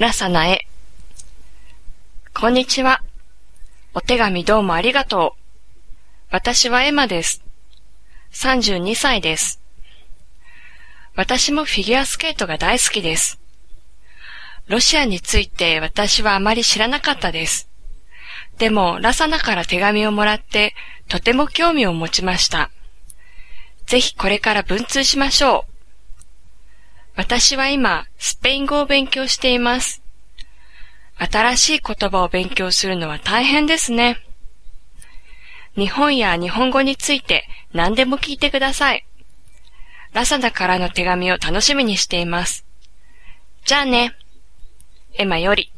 ラサナへ。こんにちは。お手紙どうもありがとう。私はエマです。32歳です。私もフィギュアスケートが大好きです。ロシアについて私はあまり知らなかったです。でも、ラサナから手紙をもらって、とても興味を持ちました。ぜひこれから文通しましょう。私は今、スペイン語を勉強しています。新しい言葉を勉強するのは大変ですね。日本や日本語について何でも聞いてください。ラサダからの手紙を楽しみにしています。じゃあね。エマより。